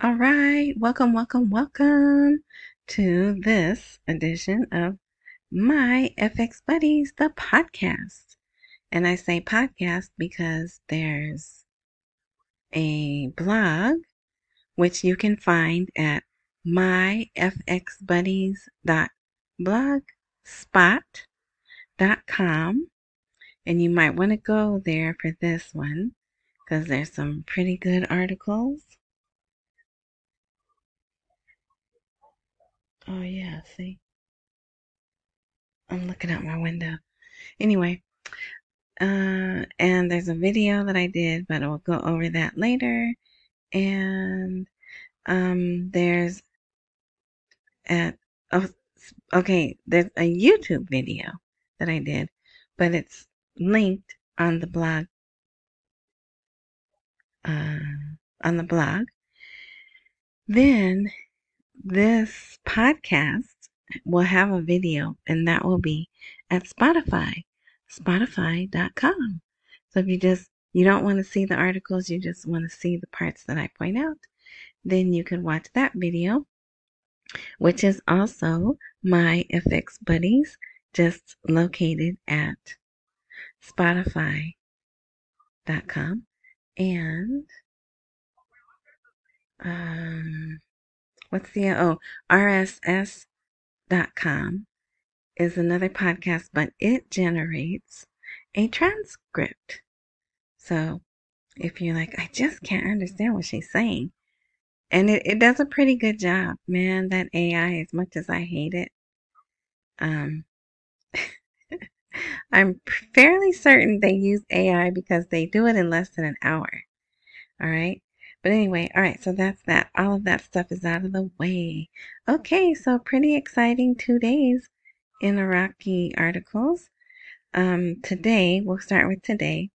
All right, welcome, welcome, welcome to this edition of my FX Buddies, the podcast. And I say podcast because there's a blog which you can find at myfxbuddies.blogspot.com. And you might want to go there for this one because there's some pretty good articles. Oh, yeah, see? I'm looking out my window. Anyway, uh, and there's a video that I did, but I'll go over that later. And um, there's at oh, okay, there's a YouTube video that I did, but it's linked on the blog uh, on the blog. Then this podcast will have a video, and that will be at Spotify, spotify.com. So if you just you don't want to see the articles, you just want to see the parts that I point out, then you can watch that video, which is also my FX Buddies, just located at Spotify.com and um, what's the oh RSS dot com is another podcast, but it generates a transcript. So if you're like, I just can't understand what she's saying, and it, it does a pretty good job, man. That AI, as much as I hate it, um, I'm fairly certain they use AI because they do it in less than an hour. All right. But anyway, all right. So that's that. All of that stuff is out of the way. Okay. So pretty exciting two days in Iraqi articles. Um, today, we'll start with today.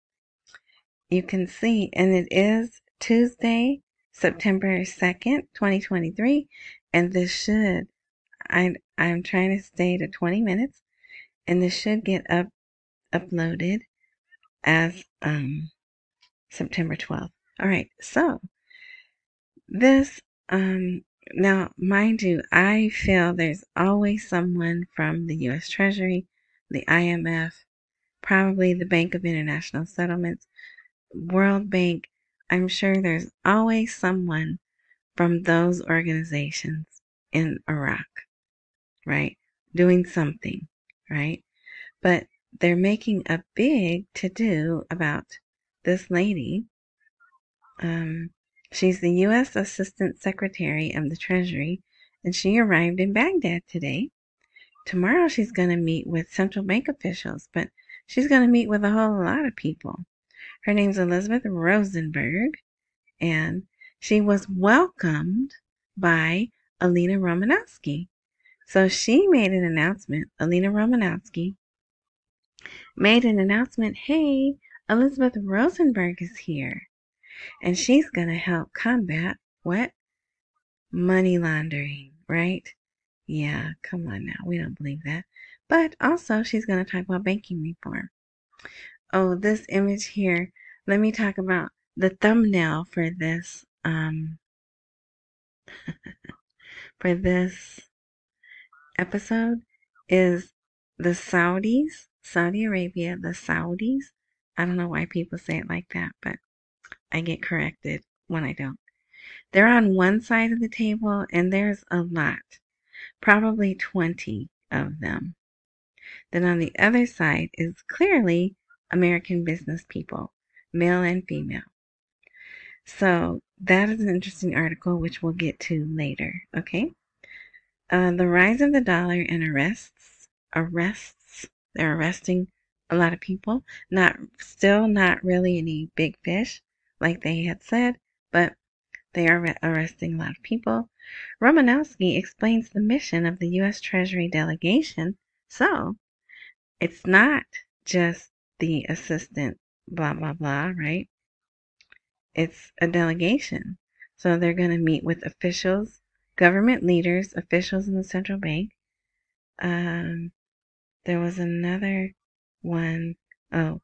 You can see, and it is Tuesday, September 2nd, 2023. And this should, I, I'm trying to stay to 20 minutes and this should get up uploaded as um, September 12th. All right, so this um, now, mind you, I feel there's always someone from the U.S. Treasury, the IMF, probably the Bank of International Settlements, World Bank. I'm sure there's always someone from those organizations in Iraq, right? Doing something right? But they're making a big to do about this lady. Um, she's the U.S. Assistant Secretary of the Treasury, and she arrived in Baghdad today. Tomorrow she's going to meet with central bank officials, but she's going to meet with a whole lot of people. Her name's Elizabeth Rosenberg, and she was welcomed by Alina Romanowski. So she made an announcement. Alina Romanowski made an announcement. Hey, Elizabeth Rosenberg is here. And she's going to help combat what? Money laundering, right? Yeah, come on now. We don't believe that. But also, she's going to talk about banking reform. Oh, this image here. Let me talk about the thumbnail for this. Um, for this episode is the Saudis, Saudi Arabia, the Saudis. I don't know why people say it like that, but I get corrected when I don't. They're on one side of the table, and there's a lot, probably 20 of them. Then on the other side is clearly American business people, male and female. So that is an interesting article, which we'll get to later, okay? Uh, the rise of the dollar and arrests, arrests, they're arresting a lot of people. Not, still not really any big fish like they had said, but they are arresting a lot of people. Romanowski explains the mission of the U.S. Treasury delegation. So, it's not just the assistant, blah, blah, blah, right? It's a delegation. So they're going to meet with officials government leaders, officials in the central bank. Um, there was another one. Oh,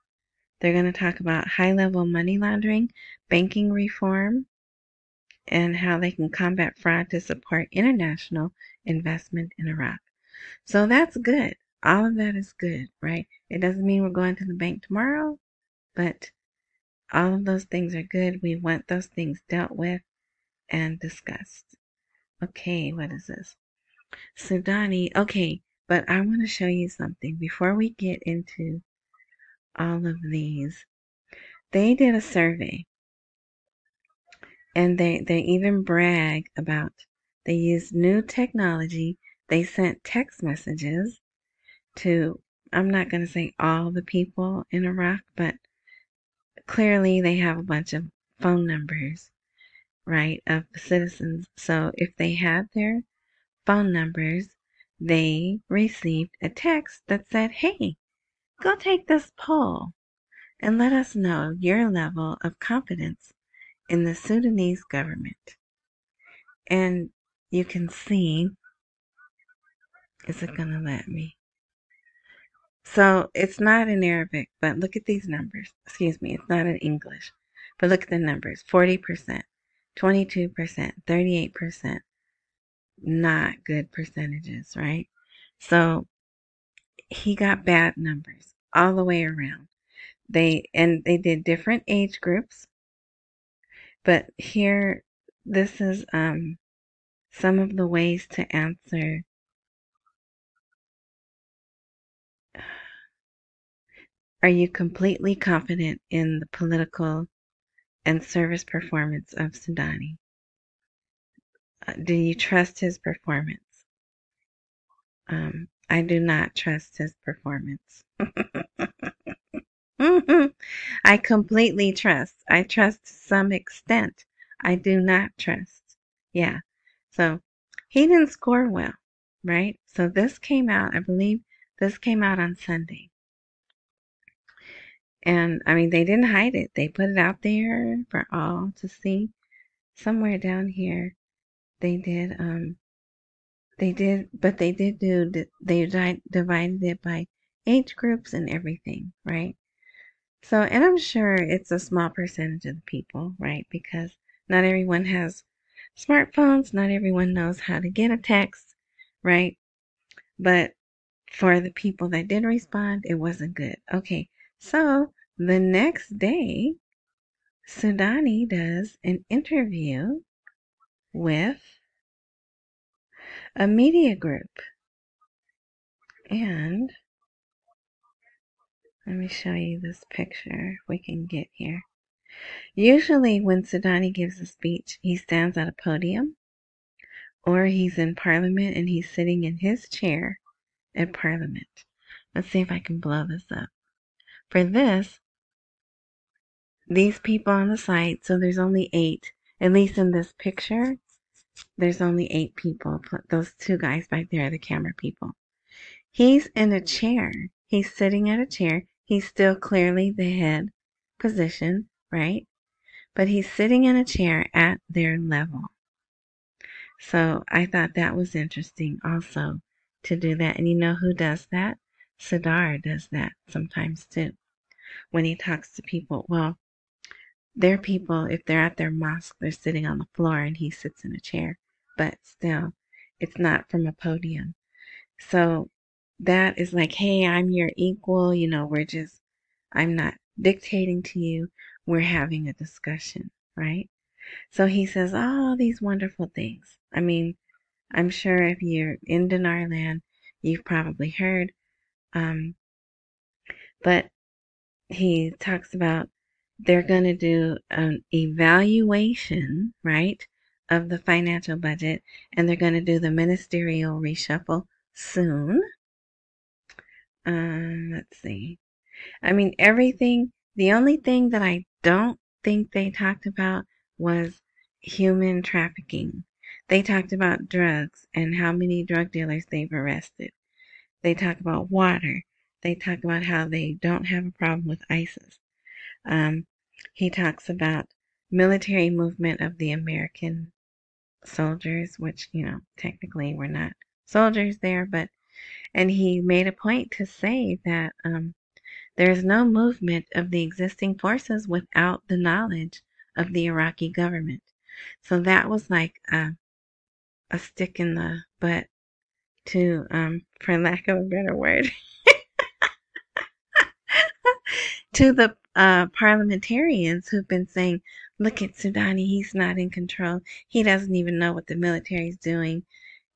they're going to talk about high level money laundering, banking reform, and how they can combat fraud to support international investment in Iraq. So that's good. All of that is good, right? It doesn't mean we're going to the bank tomorrow, but all of those things are good. We want those things dealt with and discussed. Okay, what is this? Sudani. Okay, but I want to show you something before we get into all of these. They did a survey and they, they even brag about they used new technology. They sent text messages to, I'm not going to say all the people in Iraq, but clearly they have a bunch of phone numbers, right, of the citizens. So if they had their phone numbers, they received a text that said, hey, go take this poll and let us know your level of confidence in the Sudanese government. And you can see, is it going to let me? So it's not in Arabic, but look at these numbers. Excuse me, it's not in English. But look at the numbers 40%, 22%, 38%. Not good percentages, right? So he got bad numbers all the way around. They and they did different age groups. But here this is um some of the ways to answer Are you completely confident in the political and service performance of Sudani? Uh, do you trust his performance? Um, I do not trust his performance. I completely trust. I trust to some extent. I do not trust. Yeah. So he didn't score well, right? So this came out, I believe this came out on Sunday. And I mean, they didn't hide it. They put it out there for all to see. Somewhere down here, they did, um, they did, but they did do, they divided it by age groups and everything, right? So, and I'm sure it's a small percentage of the people, right? Because not everyone has smartphones, not everyone knows how to get a text, right? But for the people that did respond, it wasn't good. Okay, so the next day, Sudani does an interview with a media group. And let me show you this picture if we can get here. Usually when Sudani gives a speech, he stands at a podium or he's in parliament and he's sitting in his chair at parliament. Let's see if I can blow this up. For this, these people on the site, so there's only eight, at least in this picture, there's only eight people. Those two guys back there are the camera people. He's in a chair. He's sitting at a chair. He's still clearly the head position, right? But he's sitting in a chair at their level. So I thought that was interesting also to do that. And you know who does that? Sadr does that sometimes too. When he talks to people, well, their people, if they're at their mosque, they're sitting on the floor and he sits in a chair. But still, it's not from a podium. So that is like, hey, I'm your equal. You know, we're just, I'm not dictating to you. We're having a discussion, right? So he says all these wonderful things. I mean, I'm sure if you're in Dinar land, you've probably heard. Um, but he talks about they're going to do an evaluation, right, of the financial budget, and they're going to do the ministerial reshuffle soon. Um, let's see. I mean, everything, the only thing that I don't think they talked about was human trafficking. They talked about drugs and how many drug dealers they've arrested. They talk about water. They talk about how they don't have a problem with ISIS. Um, he talks about military movement of the American soldiers, which, you know, technically we're not soldiers there, but and he made a point to say that um, there is no movement of the existing forces without the knowledge of the Iraqi government. So that was like a, a stick in the butt to, um, for lack of a better word, to the uh, parliamentarians who've been saying, look at Sudani, he's not in control. He doesn't even know what the military is doing,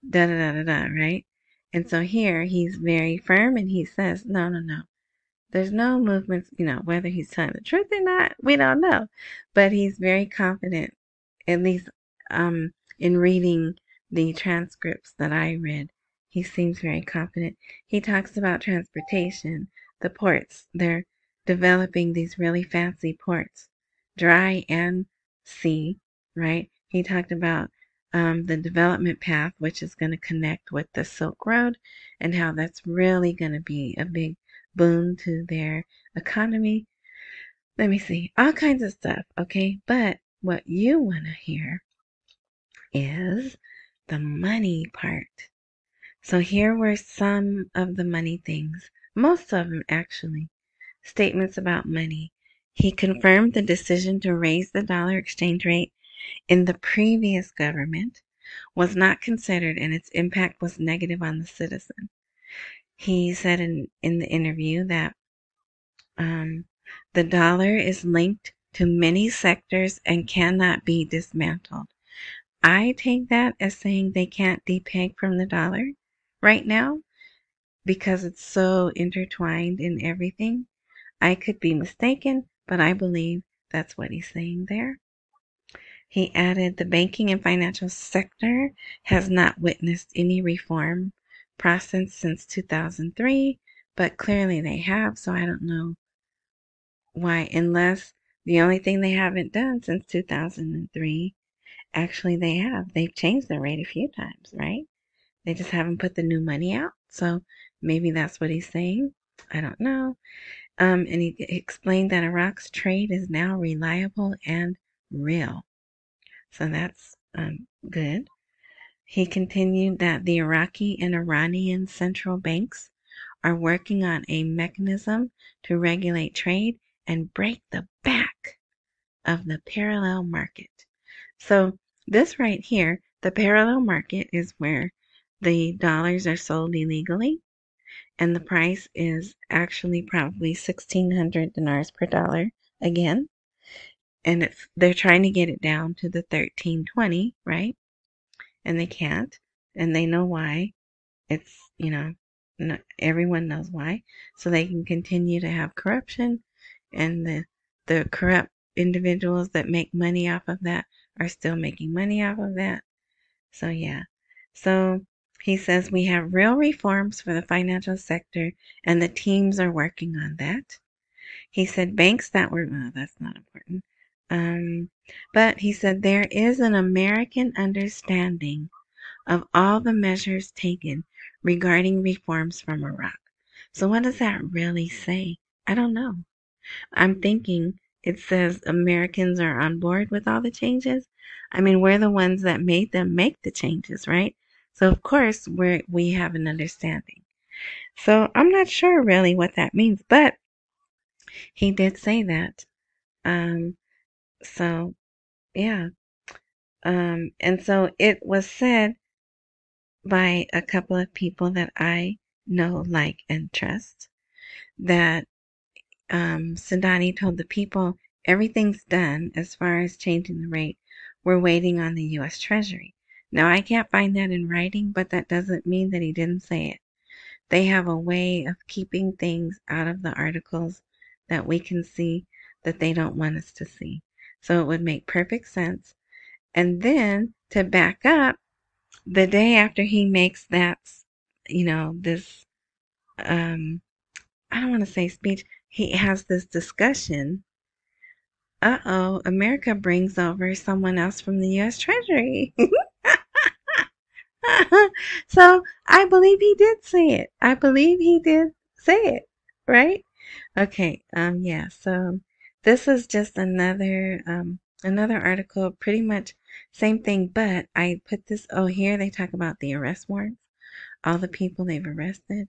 da da da da da, right? And so here he's very firm and he says, no, no, no. There's no movements, you know, whether he's telling the truth or not, we don't know. But he's very confident, at least um, in reading the transcripts that I read. He seems very confident. He talks about transportation, the ports. They're developing these really fancy ports, dry and sea, right? He talked about um, the development path, which is going to connect with the Silk Road, and how that's really going to be a big boon to their economy. Let me see, all kinds of stuff, okay? But what you want to hear is the money part. So here were some of the money things, most of them actually. Statements about money. He confirmed the decision to raise the dollar exchange rate in the previous government was not considered and its impact was negative on the citizen. He said in, in the interview that um, the dollar is linked to many sectors and cannot be dismantled. I take that as saying they can't depeg from the dollar right now because it's so intertwined in everything. I could be mistaken, but I believe that's what he's saying there. He added the banking and financial sector has not witnessed any reform process since 2003, but clearly they have, so I don't know why, unless the only thing they haven't done since 2003, actually they have. They've changed the rate a few times, right? They just haven't put the new money out. So maybe that's what he's saying. I don't know. Um, and he explained that Iraq's trade is now reliable and real. So that's um, good. He continued that the Iraqi and Iranian central banks are working on a mechanism to regulate trade and break the back of the parallel market. So, this right here, the parallel market is where the dollars are sold illegally and the price is actually probably 1600 dinars per dollar again. And it's they're trying to get it down to the 1320 right? And they can't. And they know why. It's you know not, everyone knows why. So they can continue to have corruption. And the the corrupt individuals that make money off of that are still making money off of that. So yeah. So he says we have real reforms for the financial sector and the teams are working on that. He said banks that were, well, that's not important. Um, but he said there is an American understanding of all the measures taken regarding reforms from Iraq. So what does that really say? I don't know. I'm thinking it says Americans are on board with all the changes. I mean, we're the ones that made them make the changes, right? So of course we we have an understanding. So I'm not sure really what that means, but he did say that. Um, so yeah. Um, and so it was said by a couple of people that I know, like, and trust that um, told the people everything's done as far as changing the rate. We're waiting on the U.S. Treasury. Now, I can't find that in writing, but that doesn't mean that he didn't say it. They have a way of keeping things out of the articles that we can see that they don't want us to see. So it would make perfect sense. And then to back up, the day after he makes that, you know, this, um, I don't want to say speech, he has this discussion. Uh oh, America brings over someone else from the U.S. Treasury. so I believe he did say it. I believe he did say it, right? Okay, um, yeah, so this is just another, um, another article, pretty much same thing, but I put this, oh, here they talk about the arrest warrants, all the people they've arrested.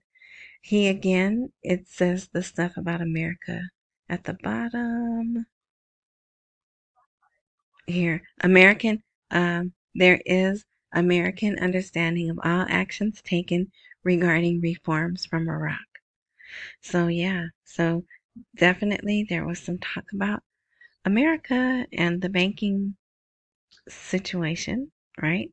He again, it says the stuff about America at the bottom. here, American, um, there is American understanding of all actions taken regarding reforms from Iraq. So, yeah, so definitely there was some talk about America and the banking situation, right?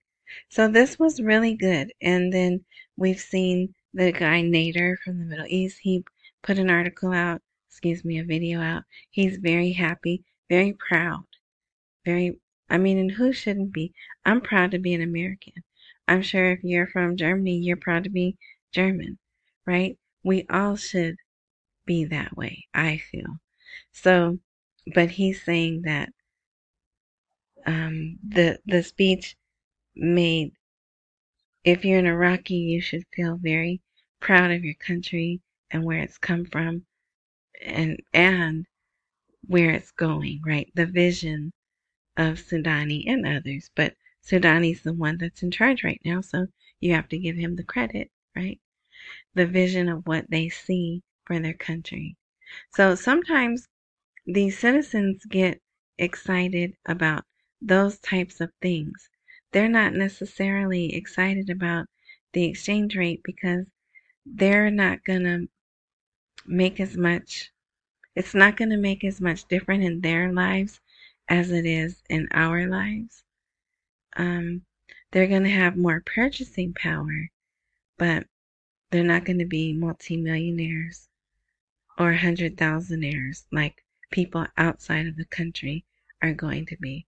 So this was really good. And then we've seen the guy Nader from the Middle East. He put an article out, excuse me, a video out. He's very happy, very proud, very, I mean, and who shouldn't be? I'm proud to be an American. I'm sure if you're from Germany, you're proud to be German, right? We all should be that way, I feel. So, but he's saying that um, the the speech made if you're an Iraqi, you should feel very proud of your country and where it's come from and and where it's going, right? The vision of Sudani and others, but Sudani's the one that's in charge right now, so you have to give him the credit, right? The vision of what they see for their country. So sometimes these citizens get excited about those types of things. They're not necessarily excited about the exchange rate because they're not going to make as much, it's not going to make as much difference in their lives as it is in our lives. Um, they're going to have more purchasing power, but they're not going to be multimillionaires or hundred thousandaires like people outside of the country are going to be.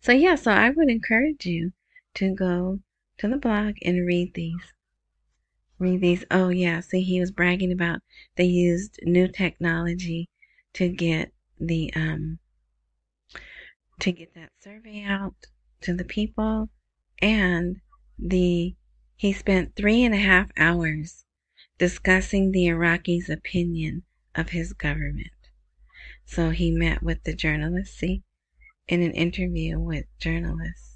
So, yeah, so I would encourage you to go to the blog and read these. Read these. Oh, yeah, see, he was bragging about they used new technology to get the, um, to get that survey out to the people and the, he spent three and a half hours discussing the Iraqis' opinion of his government. So he met with the journalists, see, in an interview with journalists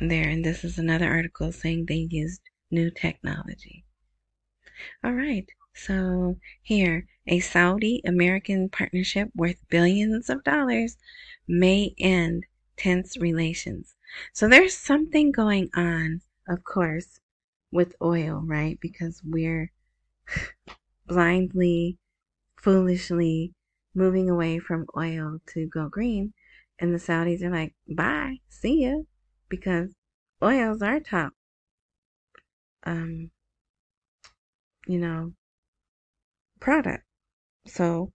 there, and this is another article saying they used new technology. All right, so here, a Saudi American partnership worth billions of dollars may end tense relations. So there's something going on, of course, with oil, right? Because we're blindly, foolishly moving away from oil to go green. And the Saudis are like, bye, see ya. Because oil's our top, um, you know, product. So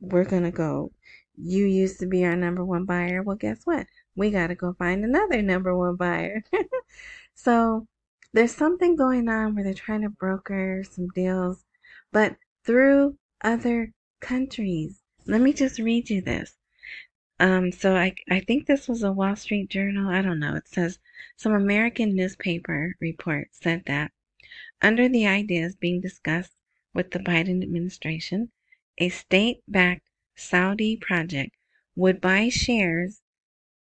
we're going to go. You used to be our number one buyer. Well, guess what? We got to go find another number one buyer. so there's something going on where they're trying to broker some deals, but through other countries. Let me just read you this. Um, so I, I think this was a Wall Street Journal. I don't know. It says some American newspaper report said that under the ideas being discussed with the Biden administration, a state-backed Saudi project would buy shares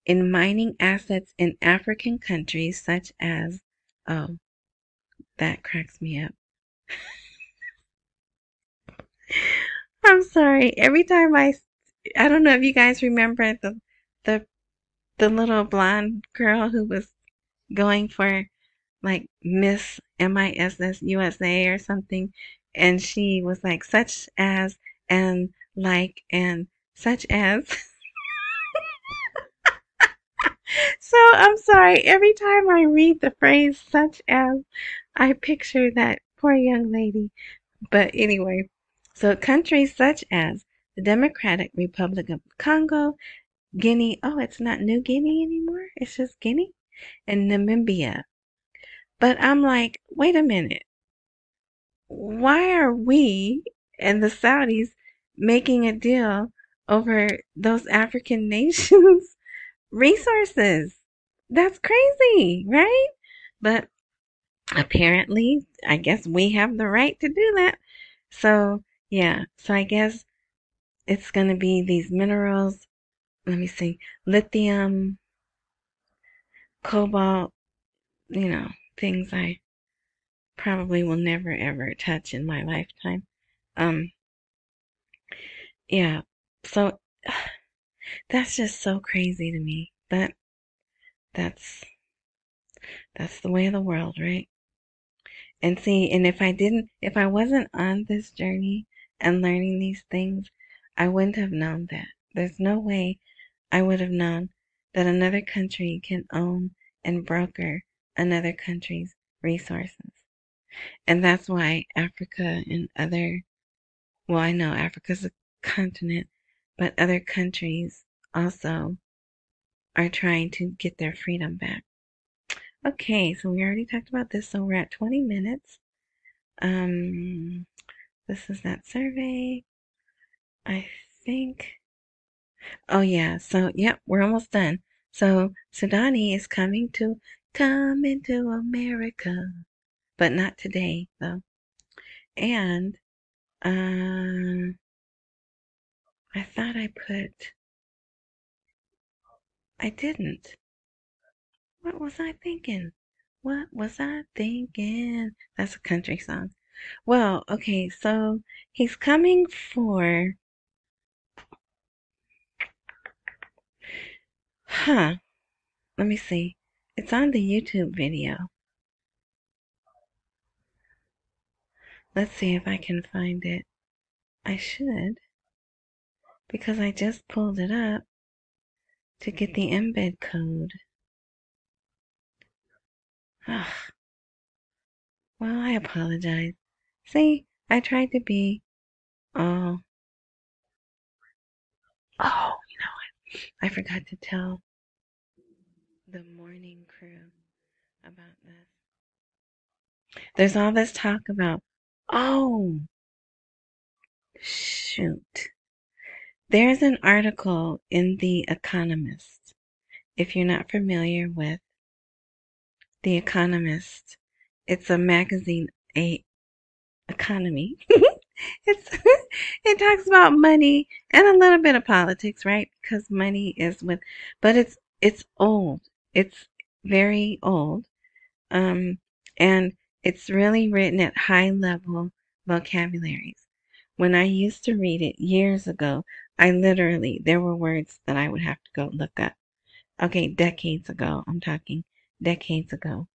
in mining assets in African countries such as, oh, that cracks me up. I'm sorry. Every time I, I don't know if you guys remember the, the, the little blonde girl who was going for like Miss M I S S U S A or something. And she was like, such as, and like, and such as. so I'm sorry. Every time I read the phrase such as, I picture that poor young lady. But anyway, so countries such as the Democratic Republic of Congo, Guinea, oh, it's not New Guinea anymore, it's just Guinea, and Namibia. But I'm like, wait a minute. Why are we and the Saudis making a deal over those African nations' resources? That's crazy, right? But apparently, I guess we have the right to do that. So yeah, so I guess it's going to be these minerals. Let me see. Lithium, cobalt, you know, things I probably will never ever touch in my lifetime. Um, yeah, so that's just so crazy to me. But that's that's the way of the world, right? And see, and if I didn't, if I wasn't on this journey and learning these things, I wouldn't have known that. There's no way I would have known that another country can own and broker another country's resources. And that's why Africa and other, well, I know Africa's a continent, but other countries also are trying to get their freedom back. Okay, so we already talked about this, so we're at 20 minutes. Um, this is that survey. I think. Oh yeah, so yep, we're almost done. So Sudani is coming to come into America, but not today though. And um, I thought I put. I didn't. What was I thinking? What was I thinking? That's a country song. Well, okay, so he's coming for. Huh. Let me see. It's on the YouTube video. Let's see if I can find it. I should. Because I just pulled it up to get the mm-hmm. embed code. Ugh. Well, I apologize. See, I tried to be all. Oh, you know what? I forgot to tell the morning crew about this. There's all this talk about, oh, shoot. There's an article in The Economist. If you're not familiar with the Economist. It's a magazine, a economy. it's it talks about money and a little bit of politics, right? Because money is with, but it's it's old. It's very old, um, and it's really written at high level vocabularies. When I used to read it years ago, I literally there were words that I would have to go look up. Okay, decades ago, I'm talking decades ago.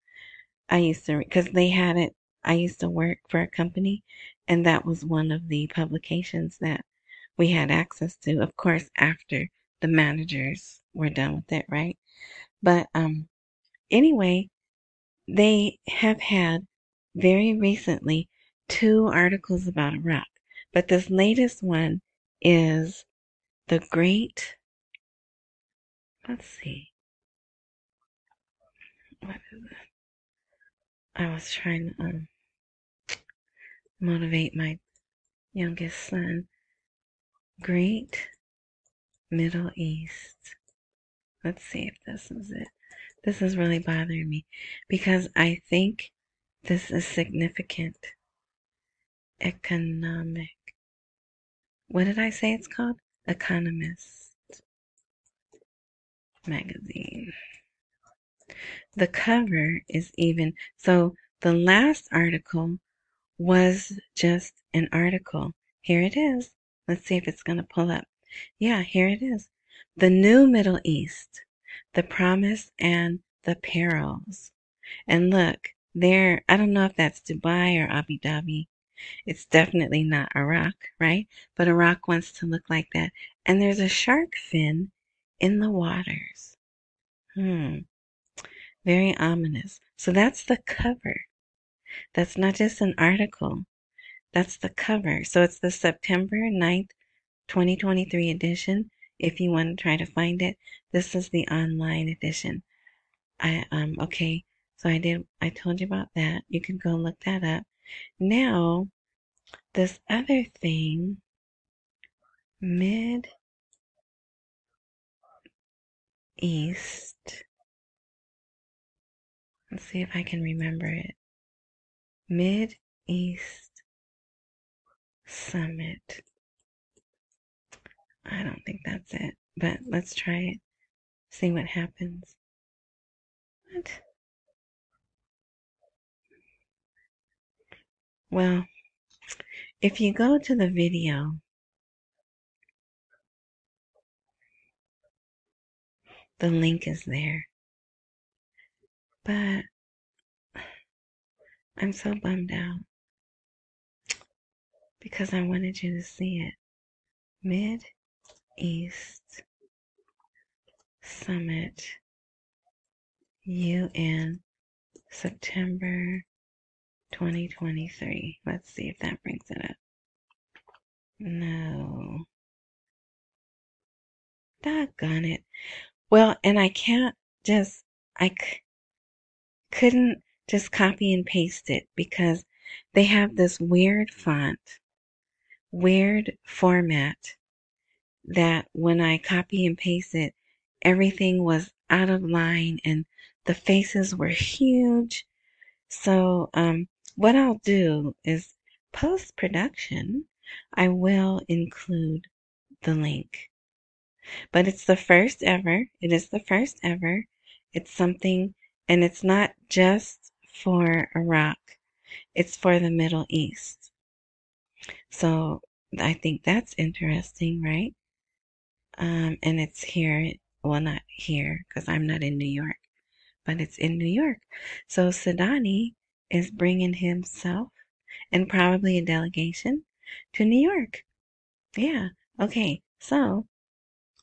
I used to, because they had it, I used to work for a company, and that was one of the publications that we had access to. Of course, after the managers were done with it, right? But um, anyway, they have had very recently two articles about Iraq, but this latest one is the Great. Let's see. What is it? I was trying to um, motivate my youngest son. Great Middle East. Let's see if this is it. This is really bothering me because I think this is significant. Economic. What did I say it's called? Economist magazine. The cover is even. So the last article was just an article. Here it is. Let's see if it's going to pull up. Yeah, here it is. The New Middle East, the promise and the perils. And look, there, I don't know if that's Dubai or Abu Dhabi. It's definitely not Iraq, right? But Iraq wants to look like that. And there's a shark fin in the waters. Hmm. Very ominous. So that's the cover. That's not just an article. That's the cover. So it's the September 9th, 2023 edition. If you want to try to find it, this is the online edition. I um okay. So I did I told you about that. You can go and look that up. Now, this other thing mid east Let's see if I can remember it. Mid East Summit. I don't think that's it, but let's try it. See what happens. What? Well, if you go to the video, the link is there. But I'm so bummed out because I wanted you to see it. Mid East Summit UN September 2023. Let's see if that brings it up. No. Doggone it. Well, and I can't just, I c- couldn't just copy and paste it because they have this weird font, weird format that when I copy and paste it, everything was out of line and the faces were huge. So, um, what I'll do is post production, I will include the link. But it's the first ever. It is the first ever. It's something, and it's not just for Iraq, it's for the Middle East. So I think that's interesting, right? Um, and it's here, well, not here, because I'm not in New York, but it's in New York. So Sudani is bringing himself and probably a delegation to New York. Yeah. Okay. So,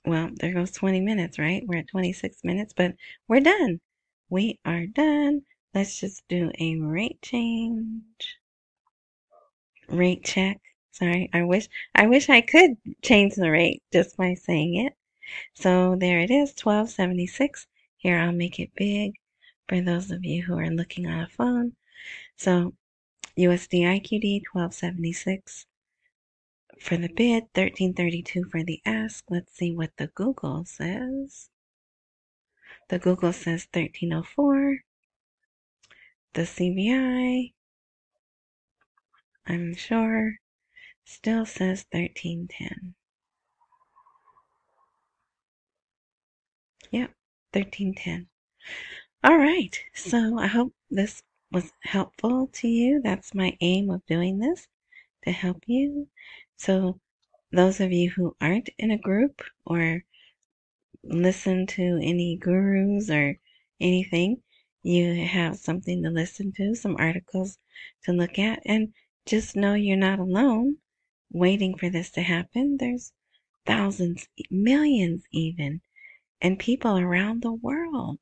well, there goes 20 minutes, right? We're at 26 minutes, but we're done. We are done. Let's just do a rate change. Rate check. Sorry, I wish I wish I could change the rate just by saying it. So there it is, 1276. Here I'll make it big for those of you who are looking on a phone. So USD IQD 1276 for the bid, 1332 for the ask. Let's see what the Google says. The Google says 1304. The CBI, I'm sure, still says 1310. Yep, 1310. All right, so I hope this was helpful to you. That's my aim of doing this to help you. So, those of you who aren't in a group or listen to any gurus or anything, you have something to listen to, some articles to look at, and just know you're not alone waiting for this to happen. There's thousands, millions even, and people around the world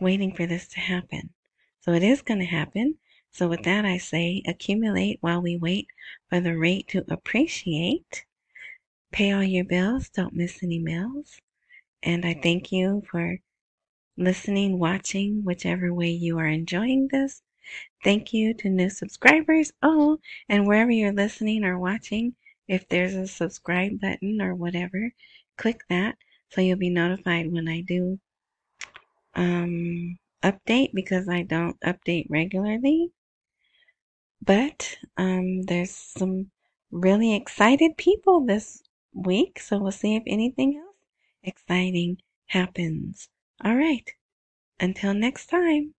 waiting for this to happen. So it is going to happen. So with that, I say accumulate while we wait for the rate to appreciate. Pay all your bills. Don't miss any meals. And I thank you for listening, watching, whichever way you are enjoying this. Thank you to new subscribers. Oh, and wherever you're listening or watching, if there's a subscribe button or whatever, click that so you'll be notified when I do um, update because I don't update regularly. But um, there's some really excited people this week, so we'll see if anything else exciting happens. All right. Until next time.